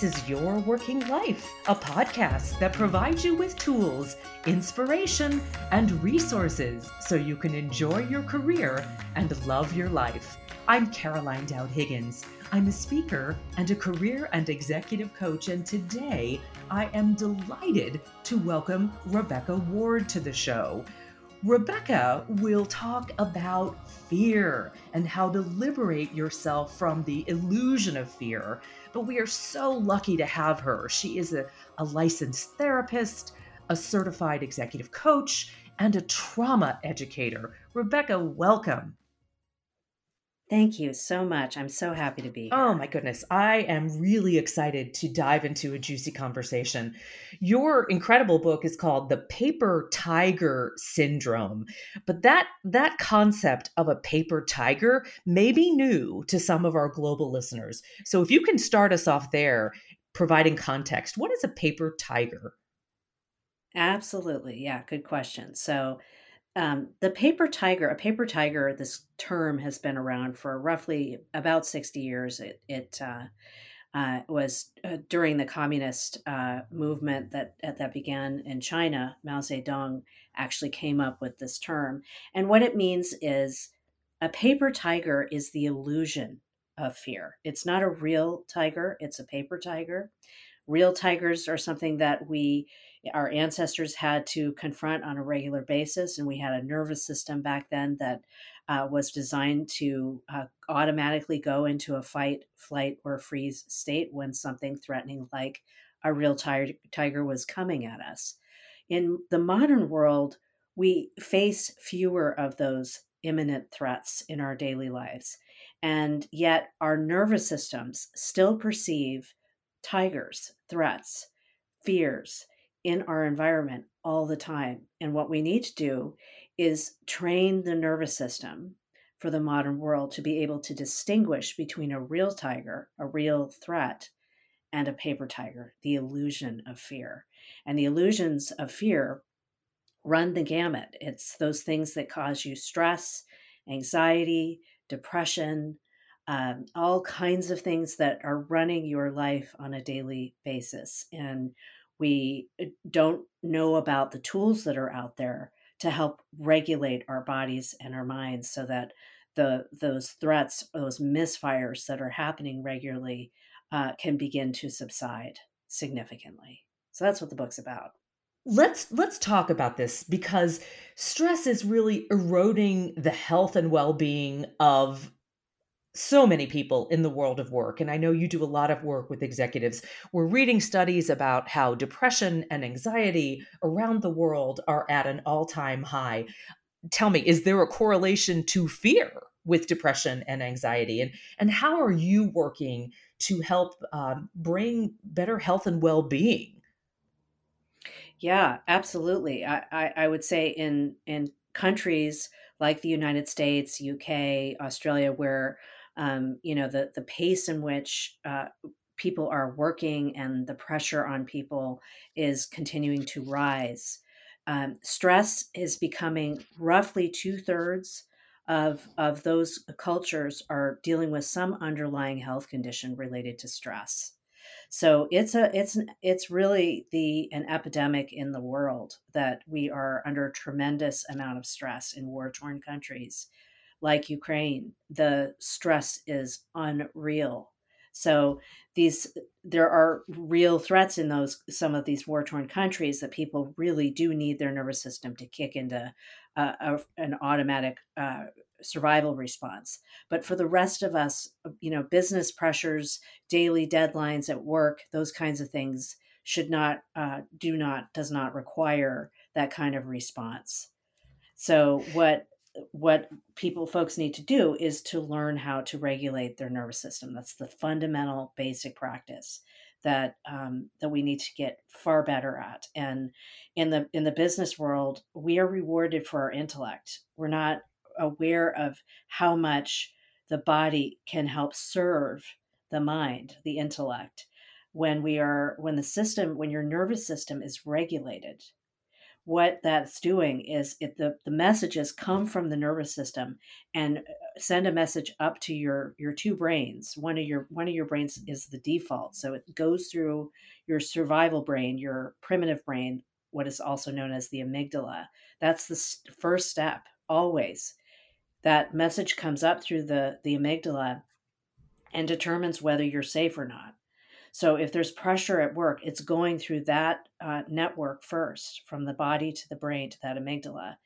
This is Your Working Life, a podcast that provides you with tools, inspiration, and resources so you can enjoy your career and love your life. I'm Caroline Dowd Higgins. I'm a speaker and a career and executive coach, and today I am delighted to welcome Rebecca Ward to the show. Rebecca will talk about fear and how to liberate yourself from the illusion of fear. But we are so lucky to have her. She is a, a licensed therapist, a certified executive coach, and a trauma educator. Rebecca, welcome. Thank you so much. I'm so happy to be oh here. Oh my goodness. I am really excited to dive into a juicy conversation. Your incredible book is called The Paper Tiger Syndrome. But that that concept of a paper tiger may be new to some of our global listeners. So if you can start us off there providing context, what is a paper tiger? Absolutely. Yeah, good question. So um, the paper tiger, a paper tiger, this term has been around for roughly about 60 years. It, it uh, uh, was uh, during the communist uh, movement that that began in China. Mao Zedong actually came up with this term, and what it means is a paper tiger is the illusion of fear. It's not a real tiger; it's a paper tiger. Real tigers are something that we our ancestors had to confront on a regular basis. And we had a nervous system back then that uh, was designed to uh, automatically go into a fight, flight, or freeze state when something threatening like a real tiger, tiger was coming at us. In the modern world, we face fewer of those imminent threats in our daily lives. And yet, our nervous systems still perceive tigers, threats, fears, in our environment all the time. And what we need to do is train the nervous system for the modern world to be able to distinguish between a real tiger, a real threat, and a paper tiger, the illusion of fear. And the illusions of fear run the gamut. It's those things that cause you stress, anxiety, depression, um, all kinds of things that are running your life on a daily basis. And we uh, don't know about the tools that are out there to help regulate our bodies and our minds so that the those threats those misfires that are happening regularly uh, can begin to subside significantly so that's what the book's about let's let's talk about this because stress is really eroding the health and well-being of so many people in the world of work. And I know you do a lot of work with executives. We're reading studies about how depression and anxiety around the world are at an all time high. Tell me, is there a correlation to fear with depression and anxiety? And, and how are you working to help um, bring better health and well being? Yeah, absolutely. I, I, I would say in, in countries like the United States, UK, Australia, where um, you know the the pace in which uh, people are working and the pressure on people is continuing to rise. Um, stress is becoming roughly two thirds of of those cultures are dealing with some underlying health condition related to stress. So it's a it's it's really the an epidemic in the world that we are under a tremendous amount of stress in war torn countries like Ukraine, the stress is unreal. So these there are real threats in those some of these war torn countries that people really do need their nervous system to kick into uh, a, an automatic uh, survival response. But for the rest of us, you know, business pressures, daily deadlines at work, those kinds of things should not uh, do not does not require that kind of response. So what what people folks need to do is to learn how to regulate their nervous system. That's the fundamental basic practice that um, that we need to get far better at. And in the in the business world we are rewarded for our intellect. We're not aware of how much the body can help serve the mind the intellect. When we are when the system when your nervous system is regulated what that's doing is it, the, the messages come from the nervous system and uh, send a message up to your your two brains. One of your one of your brains is the default so it goes through your survival brain your primitive brain what is also known as the amygdala. That's the first step always. That message comes up through the the amygdala and determines whether you're safe or not so if there's pressure at work, it's going through that uh, network first, from the body to the brain to that amygdala.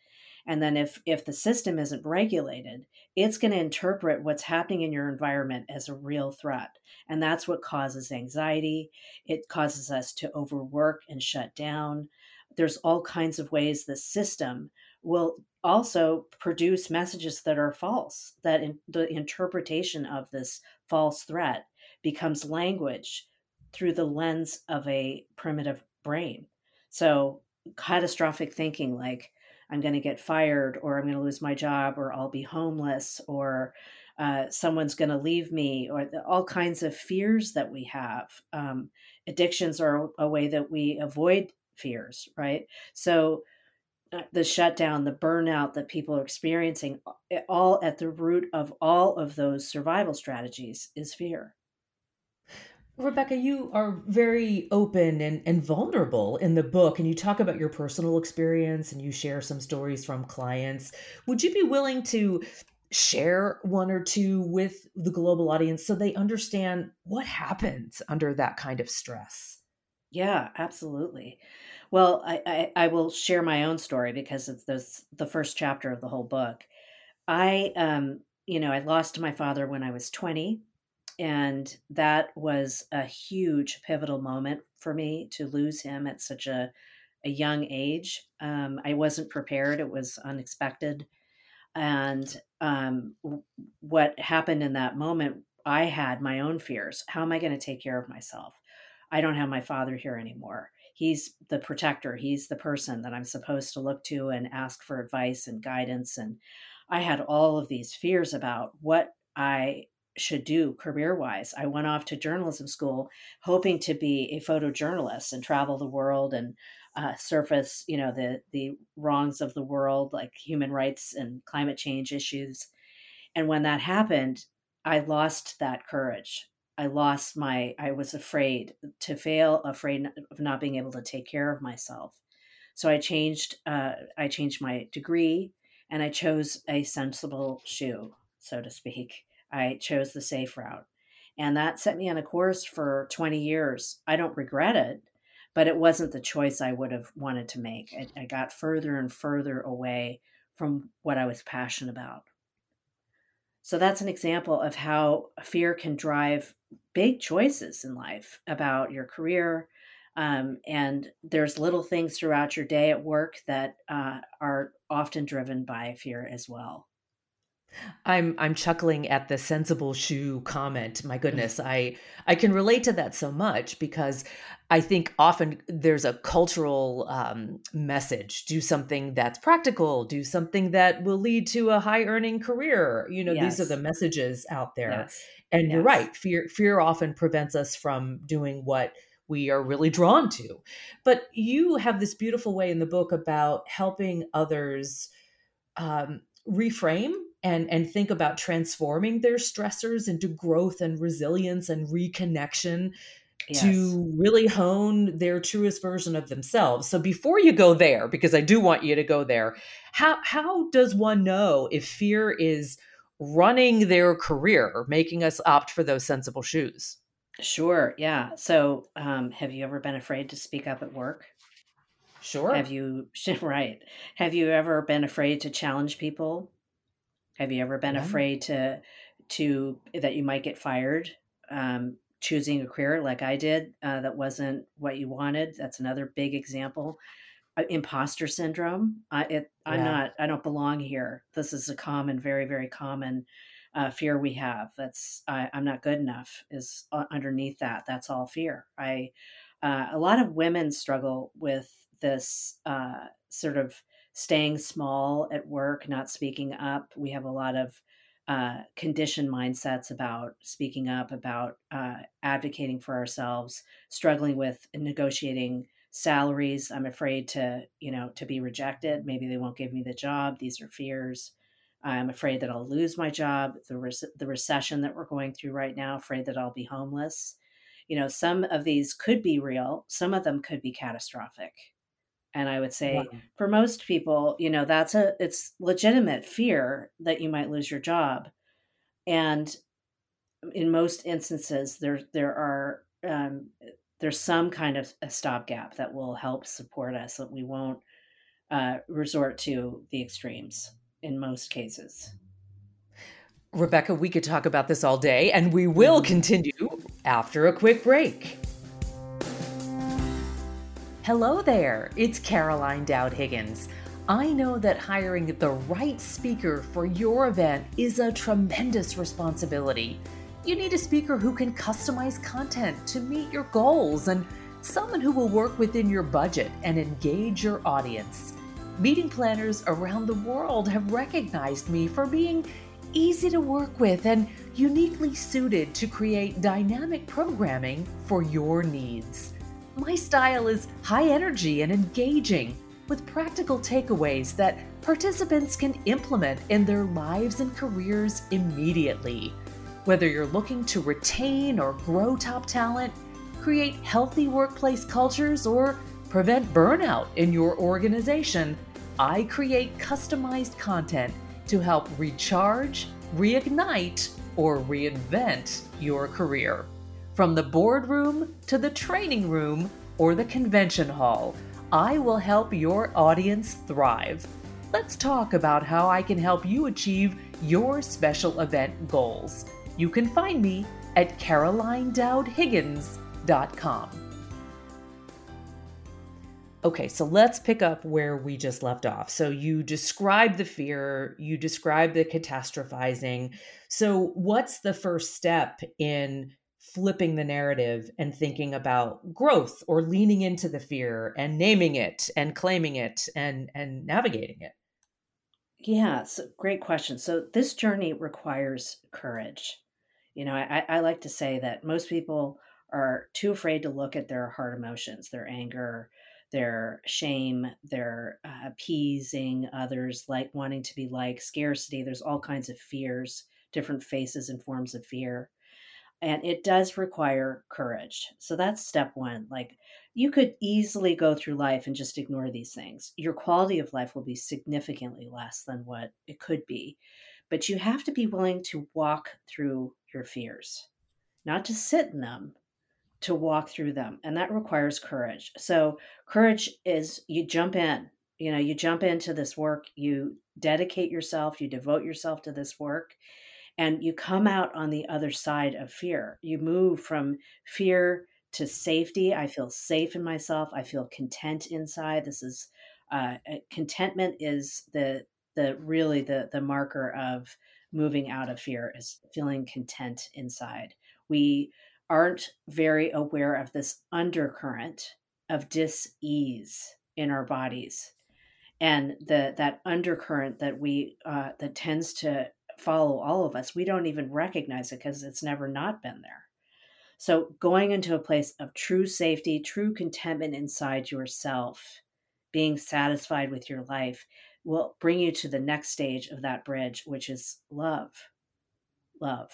And then if if the system isn't regulated, it's going to interpret what's happening in your environment as a real threat. And that's what causes anxiety. It causes us to overwork and shut down. There's all kinds of ways the system will also produce messages that are false, that in, the interpretation of this false threat becomes language through the lens of a primitive brain. So, catastrophic thinking like, I'm going to get fired, or I'm going to lose my job, or I'll be homeless, or uh, someone's going to leave me, or the, all kinds of fears that we have. Um, addictions are a way that we avoid fears, right? So, uh, the shutdown, the burnout that people are experiencing, all at the root of all of those survival strategies is fear. Rebecca, you are very open and, and vulnerable in the book, and you talk about your personal experience and you share some stories from clients. Would you be willing to share one or two with the global audience so they understand what happens under that kind of stress? Yeah, absolutely. Well, I, I, I will share my own story because it's this, the first chapter of the whole book. I, um, you know, I lost my father when I was 20 and that was a huge pivotal moment for me to lose him at such a, a young age. Um, I wasn't prepared, it was unexpected. And um, what happened in that moment, I had my own fears. How am I going to take care of myself? I don't have my father here anymore. He's the protector, he's the person that I'm supposed to look to and ask for advice and guidance. And I had all of these fears about what I should do career wise. I went off to journalism school hoping to be a photojournalist and travel the world and uh, surface, you know, the the wrongs of the world, like human rights and climate change issues. And when that happened, I lost that courage. I lost my. I was afraid to fail, afraid of not being able to take care of myself. So I changed. Uh, I changed my degree, and I chose a sensible shoe, so to speak I chose the safe route. And that set me on a course for 20 years. I don't regret it, but it wasn't the choice I would have wanted to make. I, I got further and further away from what I was passionate about. So that's an example of how fear can drive big choices in life about your career. Um, and there's little things throughout your day at work that uh, are often driven by fear as well. I'm I'm chuckling at the sensible shoe comment. My goodness, I I can relate to that so much because I think often there's a cultural um, message: do something that's practical, do something that will lead to a high earning career. You know, yes. these are the messages out there. Yes. And yes. you're right. Fear fear often prevents us from doing what we are really drawn to. But you have this beautiful way in the book about helping others um, reframe and and think about transforming their stressors into growth and resilience and reconnection yes. to really hone their truest version of themselves. So before you go there because I do want you to go there, how how does one know if fear is running their career or making us opt for those sensible shoes? Sure, yeah. So, um, have you ever been afraid to speak up at work? Sure. Have you right? Have you ever been afraid to challenge people have you ever been yeah. afraid to to that you might get fired? Um, choosing a career like I did uh, that wasn't what you wanted. That's another big example. Uh, imposter syndrome. I, it, I'm not. I don't belong here. This is a common, very, very common uh, fear we have. That's I, am not good enough. Is uh, underneath that. That's all fear. I. Uh, a lot of women struggle with this uh, sort of staying small at work, not speaking up. We have a lot of uh, conditioned mindsets about speaking up, about uh, advocating for ourselves, struggling with negotiating salaries. I'm afraid to, you know, to be rejected. Maybe they won't give me the job. These are fears. I'm afraid that I'll lose my job. The the recession that we're going through right now. Afraid that I'll be homeless. You know, some of these could be real. Some of them could be catastrophic. And I would say wow. for most people, you know, that's a it's legitimate fear that you might lose your job. And in most instances, there there are um, there's some kind of a stopgap that will help support us. That we won't uh, resort to the extremes in most cases. Rebecca, we could talk about this all day, and we will mm-hmm. continue after a quick break. Hello there, it's Caroline Dowd Higgins. I know that hiring the right speaker for your event is a tremendous responsibility. You need a speaker who can customize content to meet your goals and someone who will work within your budget and engage your audience. Meeting planners around the world have recognized me for being easy to work with and uniquely suited to create dynamic programming for your needs. My style is high energy and engaging, with practical takeaways that participants can implement in their lives and careers immediately. Whether you're looking to retain or grow top talent, create healthy workplace cultures, or prevent burnout in your organization, I create customized content to help recharge, reignite, or reinvent your career. From the boardroom to the training room or the convention hall, I will help your audience thrive. Let's talk about how I can help you achieve your special event goals. You can find me at carolinedowdhiggins.com. Okay, so let's pick up where we just left off. So you describe the fear, you describe the catastrophizing. So, what's the first step in flipping the narrative and thinking about growth or leaning into the fear and naming it and claiming it and and navigating it? Yeah it's a great question. So this journey requires courage. You know I, I like to say that most people are too afraid to look at their hard emotions their anger their shame their uh, appeasing others like wanting to be like scarcity. There's all kinds of fears different faces and forms of fear and it does require courage. So that's step one. Like you could easily go through life and just ignore these things. Your quality of life will be significantly less than what it could be. But you have to be willing to walk through your fears, not to sit in them, to walk through them. And that requires courage. So, courage is you jump in, you know, you jump into this work, you dedicate yourself, you devote yourself to this work, and you come out on the other side of fear. You move from fear to safety. I feel safe in myself. I feel content inside. This is uh, contentment is the the really the the marker of moving out of fear is feeling content inside. We aren't very aware of this undercurrent of dis-ease in our bodies and the that undercurrent that we uh, that tends to follow all of us, we don't even recognize it because it's never not been there. So, going into a place of true safety, true contentment inside yourself, being satisfied with your life, will bring you to the next stage of that bridge, which is love. Love.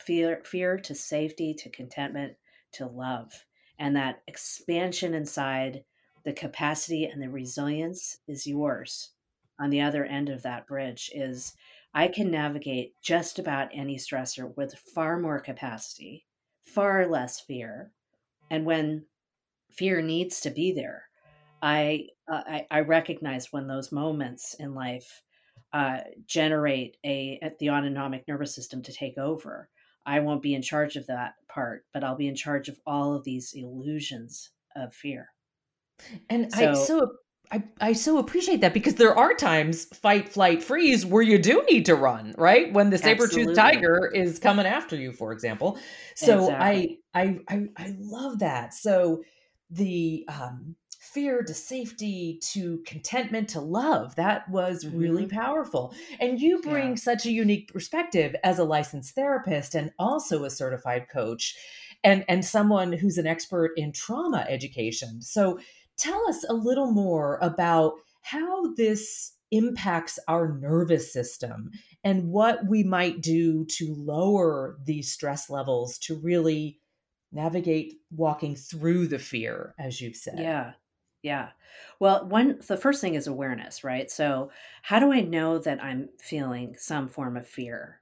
Fear, fear to safety, to contentment, to love. And that expansion inside, the capacity and the resilience is yours on the other end of that bridge is I can navigate just about any stressor with far more capacity, far less fear. And when fear needs to be there, I, uh, I, I, recognize when those moments in life uh, generate a, the autonomic nervous system to take over. I won't be in charge of that part, but I'll be in charge of all of these illusions of fear. And so, I so I, I so appreciate that because there are times fight, flight, freeze where you do need to run, right? When the saber tooth tiger is coming after you, for example. So exactly. I, I I I love that. So the um fear to safety to contentment to love that was mm-hmm. really powerful and you bring yeah. such a unique perspective as a licensed therapist and also a certified coach and and someone who's an expert in trauma education so tell us a little more about how this impacts our nervous system and what we might do to lower these stress levels to really navigate walking through the fear as you've said. Yeah yeah. Well one the first thing is awareness right? So how do i know that i'm feeling some form of fear?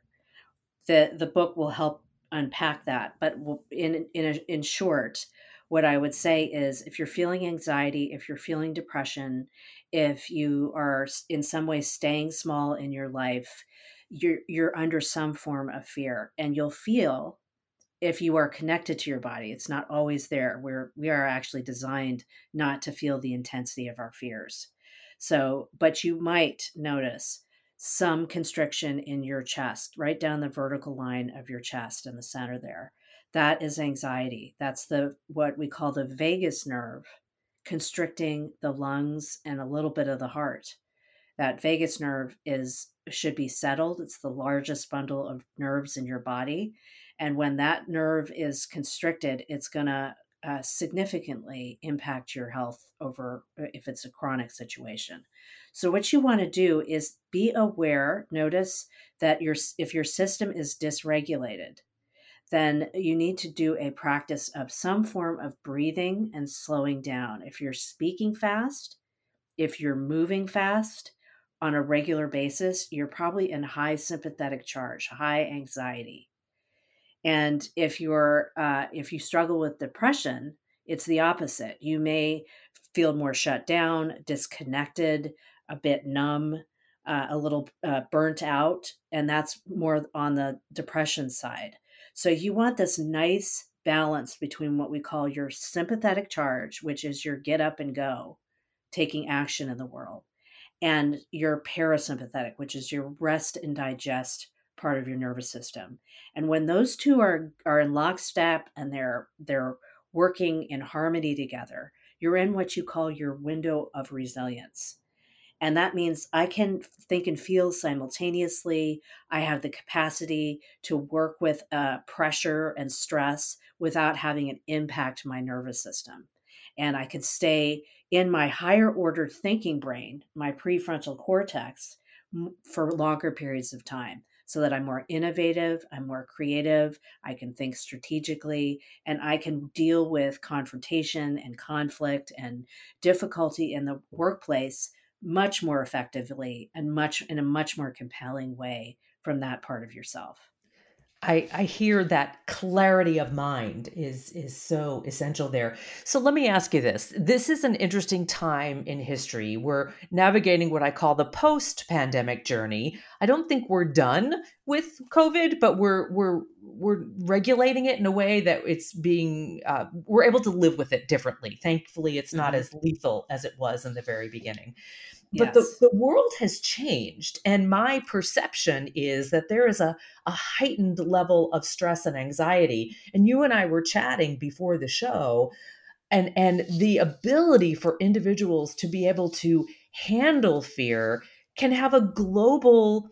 The the book will help unpack that but in in in short what I would say is if you're feeling anxiety, if you're feeling depression, if you are in some way staying small in your life, you're you're under some form of fear and you'll feel if you are connected to your body it's not always there we're we are actually designed not to feel the intensity of our fears. So but you might notice some constriction in your chest right down the vertical line of your chest in the center there that is anxiety. That's the what we call the vagus nerve constricting the lungs and a little bit of the heart. That vagus nerve is should be settled. It's the largest bundle of nerves in your body. And when that nerve is constricted, it's going to uh, significantly impact your health over uh, if it's a chronic situation. So what you want to do is be aware, notice that your if your system is dysregulated, then you need to do a practice of some form of breathing and slowing down. If you're speaking fast, if you're moving fast on a regular basis, you're probably in high sympathetic charge, high anxiety. And if you're uh, if you struggle with depression, it's the opposite. You may feel more shut down, disconnected, a bit numb, uh, a little uh, burnt out, and that's more on the depression side. So you want this nice balance between what we call your sympathetic charge, which is your get up and go, taking action in the world, and your parasympathetic, which is your rest and digest part of your nervous system. And when those two are are in lockstep and they're they're working in harmony together, you're in what you call your window of resilience. And that means I can think and feel simultaneously. I have the capacity to work with uh, pressure and stress without having it impact my nervous system. And I can stay in my higher order thinking brain, my prefrontal cortex, for longer periods of time so that I'm more innovative, I'm more creative, I can think strategically, and I can deal with confrontation and conflict and difficulty in the workplace much more effectively and much in a much more compelling way from that part of yourself. I, I hear that clarity of mind is is so essential there. So let me ask you this. This is an interesting time in history. We're navigating what I call the post-pandemic journey. I don't think we're done with COVID, but we're we're we're regulating it in a way that it's being uh, we're able to live with it differently. Thankfully, it's not mm-hmm. as lethal as it was in the very beginning. But yes. the, the world has changed. And my perception is that there is a, a heightened level of stress and anxiety. And you and I were chatting before the show, and, and the ability for individuals to be able to handle fear can have a global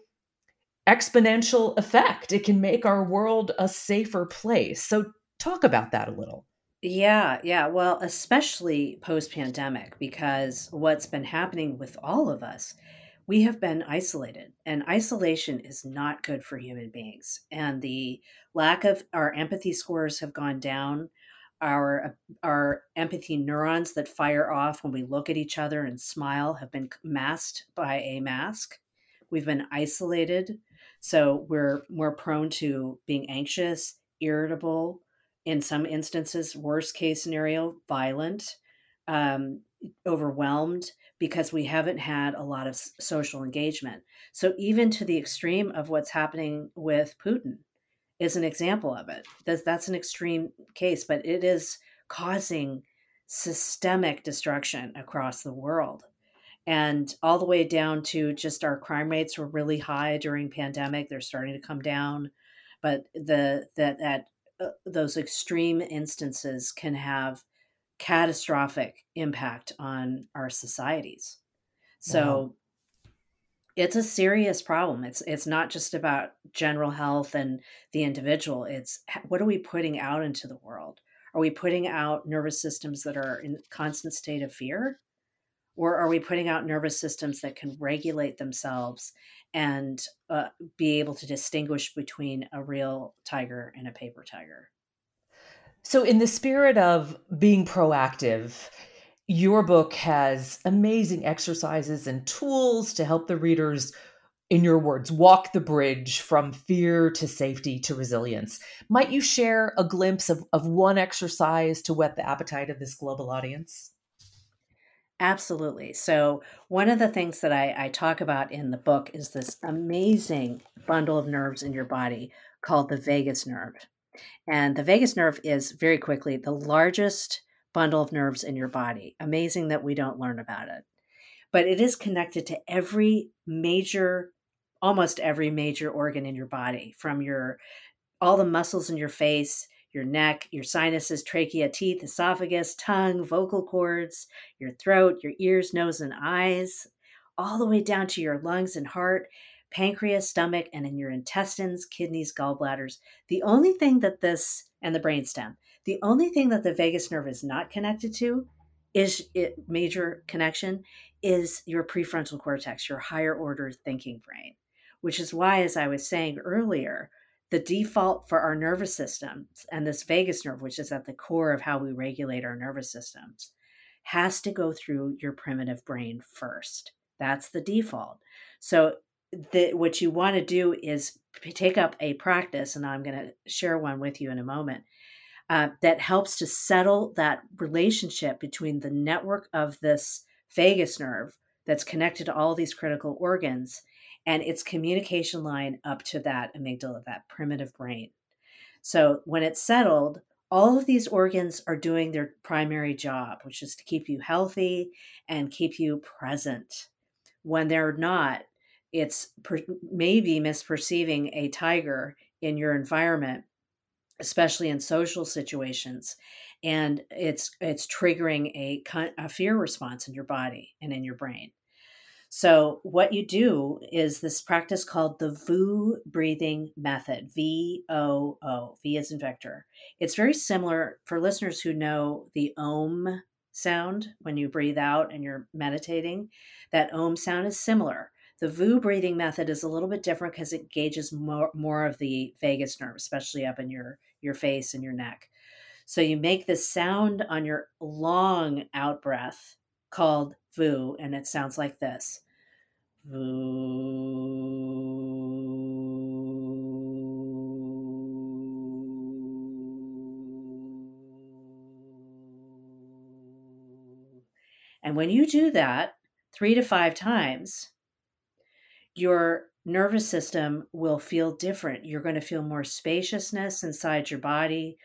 exponential effect. It can make our world a safer place. So, talk about that a little. Yeah, yeah. Well, especially post pandemic, because what's been happening with all of us, we have been isolated, and isolation is not good for human beings. And the lack of our empathy scores have gone down. Our our empathy neurons that fire off when we look at each other and smile have been masked by a mask. We've been isolated, so we're more prone to being anxious, irritable, in some instances, worst case scenario, violent, um, overwhelmed because we haven't had a lot of social engagement. So, even to the extreme of what's happening with Putin is an example of it. That's, that's an extreme case, but it is causing systemic destruction across the world and all the way down to just our crime rates were really high during pandemic they're starting to come down but the that that Uh, those extreme instances can have catastrophic impact on our societies. So wow. it's a serious problem. It's it's not just about general health and the individual. It's what are we putting out into the world? Are we putting out nervous systems that are in constant state of fear? Or are we putting out nervous systems that can regulate themselves and uh, be able to distinguish between a real tiger and a paper tiger? So, in the spirit of being proactive, your book has amazing exercises and tools to help the readers in your words, walk the bridge from fear to safety to resilience. Might you share a glimpse of, of one exercise to whet the appetite of this global audience? Absolutely. So, one of the things that I, I, talk about in the book is this amazing bundle of nerves in your body called the vagus nerve. And the vagus nerve is very quickly the largest bundle of nerves in your body. Amazing that we don't learn about it. But it is connected to every major almost every major organ in your body from your all the muscles in your face your neck your sinuses trachea teeth esophagus tongue vocal cords your throat your ears nose and eyes all the way down to your lungs and heart pancreas stomach and in your intestines kidneys gallbladders. The only thing that this and the brainstem the only thing that the vagus nerve is not connected to is it major connection is your prefrontal cortex your higher order thinking brain which is why, as I was saying earlier, the default for our nervous systems and this vagus nerve, which is at the core of how we regulate our nervous systems, has to go through your primitive brain first. That's the default. So, the, what you want to do is take up a practice, and I'm going to share one with you in a moment, uh, that helps to settle that relationship between the network of this vagus nerve that's connected to all these critical organs and its communication line up to that amygdala, that primitive brain. So when it's settled, all of these organs are doing their primary job, which is to keep you healthy and keep you present. When they're not, it's per- maybe misperceiving a tiger in your environment, especially in social situations, and it's it's triggering a, a fear response in your body and in your brain. So, what you do is this practice called the VOO breathing method V O O, V is in vector. It's very similar for listeners who know the Om sound when you breathe out and you're meditating. That Om sound is similar. The VOO breathing method is a little bit different because it gauges more, more of the vagus nerve, especially up in your, your face and your neck. So, you make this sound on your long out breath called VOO, and it sounds like this. And when you do that three to five times, your nervous system will feel different. You're going to feel more spaciousness inside your body,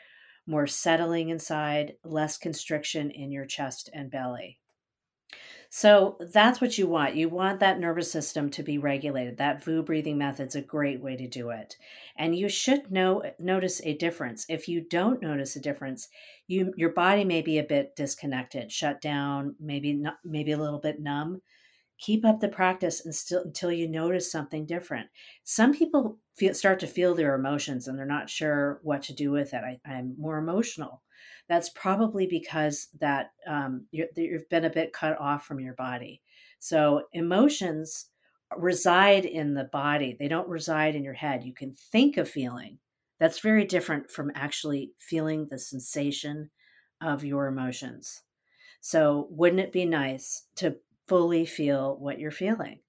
more settling inside, less constriction in your chest and belly. So that's what you want. You want that nervous system to be regulated. That VOO breathing method's a great way to do it. And you should know notice a difference. If you don't notice a difference, you your body may be a bit disconnected, shut down, maybe not, maybe a little bit numb. Keep up the practice and still, until you notice something different. Some people feel, start to feel their emotions and they're not sure what to do with it. I, I'm more emotional that's probably because that um, you've been a bit cut off from your body. So emotions reside in the body; they don't reside in your head. You can think of feeling. That's very different from actually feeling the sensation of your emotions. So, wouldn't it be nice to fully feel what you're feeling?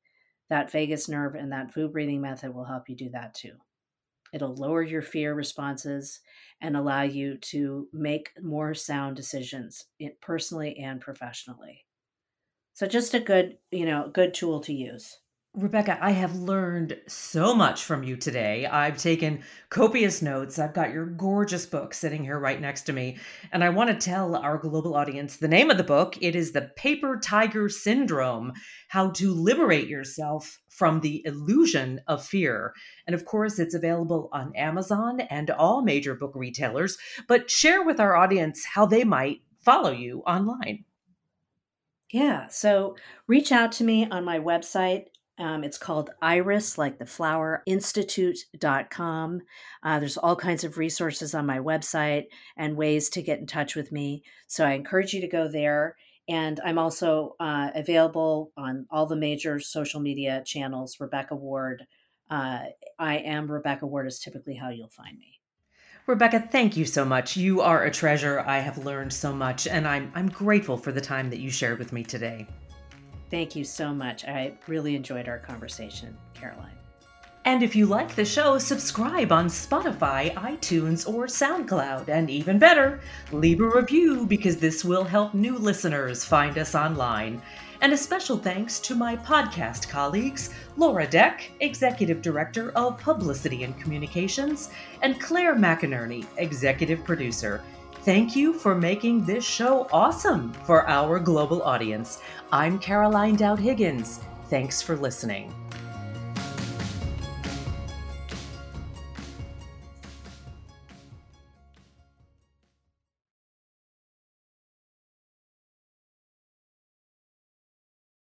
That vagus nerve and that VOO breathing method will help you do that too. It'll lower your fear responses and allow you to make more sound decisions eh, personally and professionally. So just a good, you know, good tool to use. Rebecca, I have learned so much from you today. I've taken copious notes. I've got your gorgeous book sitting here right next to me. And I want to tell our global audience the name of the book. It is The Paper Tiger Syndrome How to Liberate Yourself from the Illusion of Fear. And of course, it's available on Amazon and all major book retailers. But share with our audience how they might follow you online. Yeah. So reach out to me on my website, Um, it's called Iris, like the flower, institute.com. Uh, there's all kinds of resources on my website and ways to get in touch with me. So I encourage you to go there. And I'm also uh, available on all the major social media channels. Rebecca Ward. Uh, I am Rebecca Ward, is typically how you'll find me. Rebecca, thank you so much. You are a treasure. I have learned so much, and I'm, I'm grateful for the time that you shared with me today. Thank you so much. I really enjoyed our conversation, Caroline. And if you like the show, subscribe on Spotify, iTunes, or SoundCloud. And even better, leave a review because this will help new listeners find us online. And a special thanks to my podcast colleagues, Laura Deck, Executive Director of Publicity and Communications, and Claire McInerney, Executive Producer. Thank you for making this show awesome for our global audience. I'm Caroline Dowd Higgins. Thanks for listening.